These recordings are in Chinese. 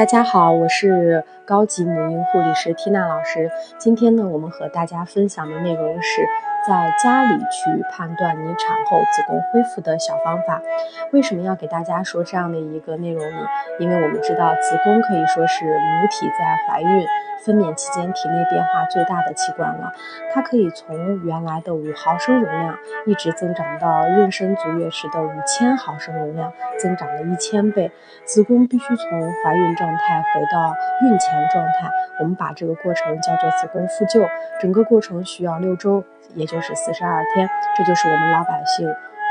大家好，我是高级母婴护理师缇娜老师。今天呢，我们和大家分享的内容是在家里去判断你产后子宫恢复的小方法。为什么要给大家说这样的一个内容呢？因为我们知道，子宫可以说是母体在怀孕。分娩期间体内变化最大的器官了，它可以从原来的五毫升容量一直增长到妊娠足月时的五千毫升容量，增长了一千倍。子宫必须从怀孕状态回到孕前状态，我们把这个过程叫做子宫复旧。整个过程需要六周，也就是四十二天，这就是我们老百姓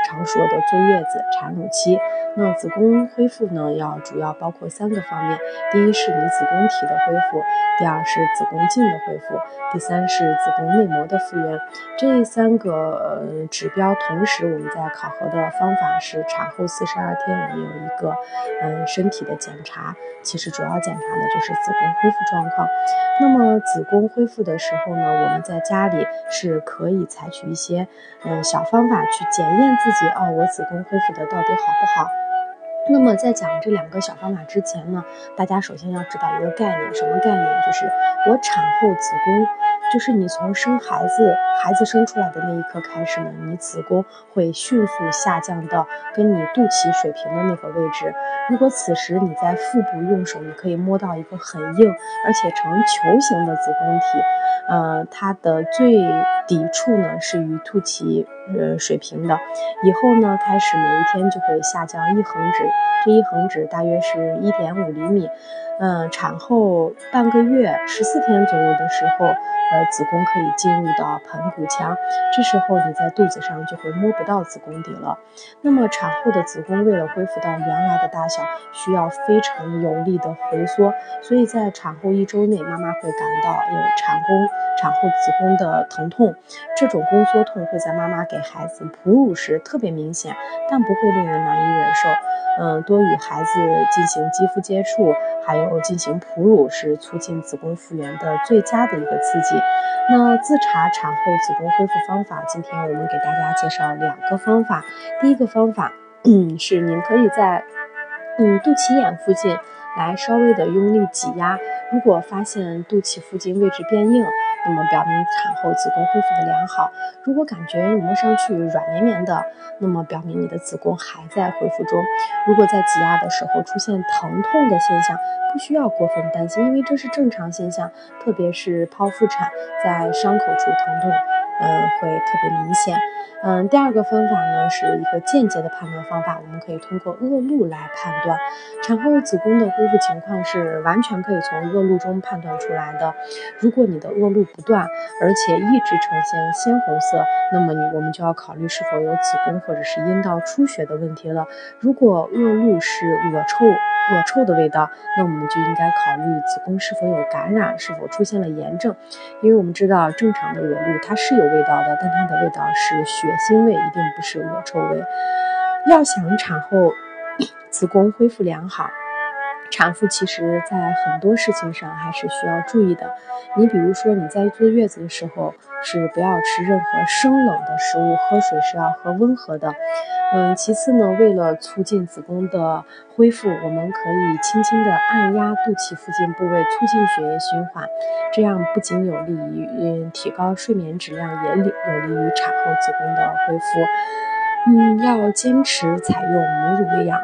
常说的坐月子、产乳期。那子宫恢复呢，要主要包括三个方面：第一是你子宫体的恢复，第二是子宫颈的恢复，第三是子宫内膜的复原。这三个呃指标同时，我们在考核的方法是产后四十二天，我们有一个嗯身体的检查，其实主要检查的就是子宫恢复状况。那么子宫恢复的时候呢，我们在家里是可以采取一些嗯小方法去检验自自己，哦，我子宫恢复的到底好不好？那么在讲这两个小方法之前呢，大家首先要知道一个概念，什么概念？就是我产后子宫，就是你从生孩子，孩子生出来的那一刻开始呢，你子宫会迅速下降到跟你肚脐水平的那个位置。如果此时你在腹部用手，你可以摸到一个很硬而且呈球形的子宫体。呃，它的最底处呢是与肚脐呃水平的，以后呢开始每一天就会下降一横指，这一横指大约是一点五厘米。嗯，产后半个月十四天左右的时候，呃，子宫可以进入到盆骨腔，这时候你在肚子上就会摸不到子宫底了。那么产后的子宫为了恢复到原来的大小，需要非常有力的回缩，所以在产后一周内，妈妈会感到有产宫、产后子宫的疼痛，这种宫缩痛会在妈妈给孩子哺乳时特别明显，但不会令人难以忍受。嗯，多与孩子进行肌肤接触，还有进行哺乳是促进子宫复原的最佳的一个刺激。那自查产后子宫恢复方法，今天我们给大家介绍两个方法。第一个方法，嗯，是您可以在嗯肚脐眼附近来稍微的用力挤压，如果发现肚脐附近位置变硬。那么表明产后子宫恢复的良好。如果感觉摸上去软绵绵的，那么表明你的子宫还在恢复中。如果在挤压的时候出现疼痛的现象，不需要过分担心，因为这是正常现象。特别是剖腹产，在伤口处疼痛，嗯，会特别明显。嗯，第二个方法呢是一个间接的判断方法，我们可以通过恶露来判断产后子宫的恢复情况，是完全可以从恶露中判断出来的。如果你的恶露不断，而且一直呈现鲜红色，那么你我们就要考虑是否有子宫或者是阴道出血的问题了。如果恶露是恶臭，恶臭的味道，那我们就应该考虑子宫是否有感染，是否出现了炎症。因为我们知道正常的恶露它是有味道的，但它的味道是血腥味，一定不是恶臭味。要想产后子宫恢复良好。产妇其实，在很多事情上还是需要注意的。你比如说，你在坐月子的时候，是不要吃任何生冷的食物，喝水是要喝温和的。嗯，其次呢，为了促进子宫的恢复，我们可以轻轻的按压肚脐附近部位，促进血液循环。这样不仅有利于嗯提高睡眠质量，也有利于产后子宫的恢复。嗯，要坚持采用母乳喂养，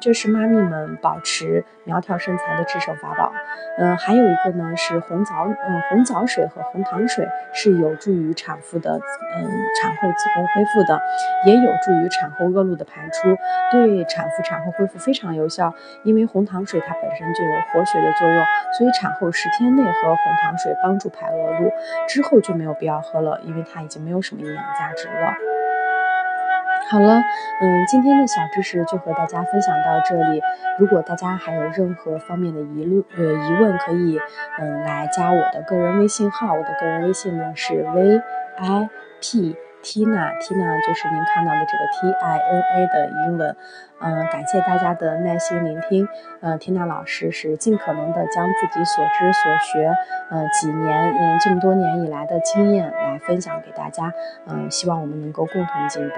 这是妈咪们保持苗条身材的制胜法宝。嗯，还有一个呢是红枣，嗯，红枣水和红糖水是有助于产妇的，嗯，产后子宫恢复的，也有助于产后恶露的排出，对产妇产后恢复非常有效。因为红糖水它本身就有活血的作用，所以产后十天内喝红糖水帮助排恶露，之后就没有必要喝了，因为它已经没有什么营养价值了。好了，嗯，今天的小知识就和大家分享到这里。如果大家还有任何方面的疑论呃疑问，可以嗯来加我的个人微信号。我的个人微信呢是 v i p tina tina，就是您看到的这个 t i n a 的英文。嗯，感谢大家的耐心聆听。嗯，tina 老师是尽可能的将自己所知所学，嗯，几年嗯这么多年以来的经验来分享给大家。嗯，希望我们能够共同进步。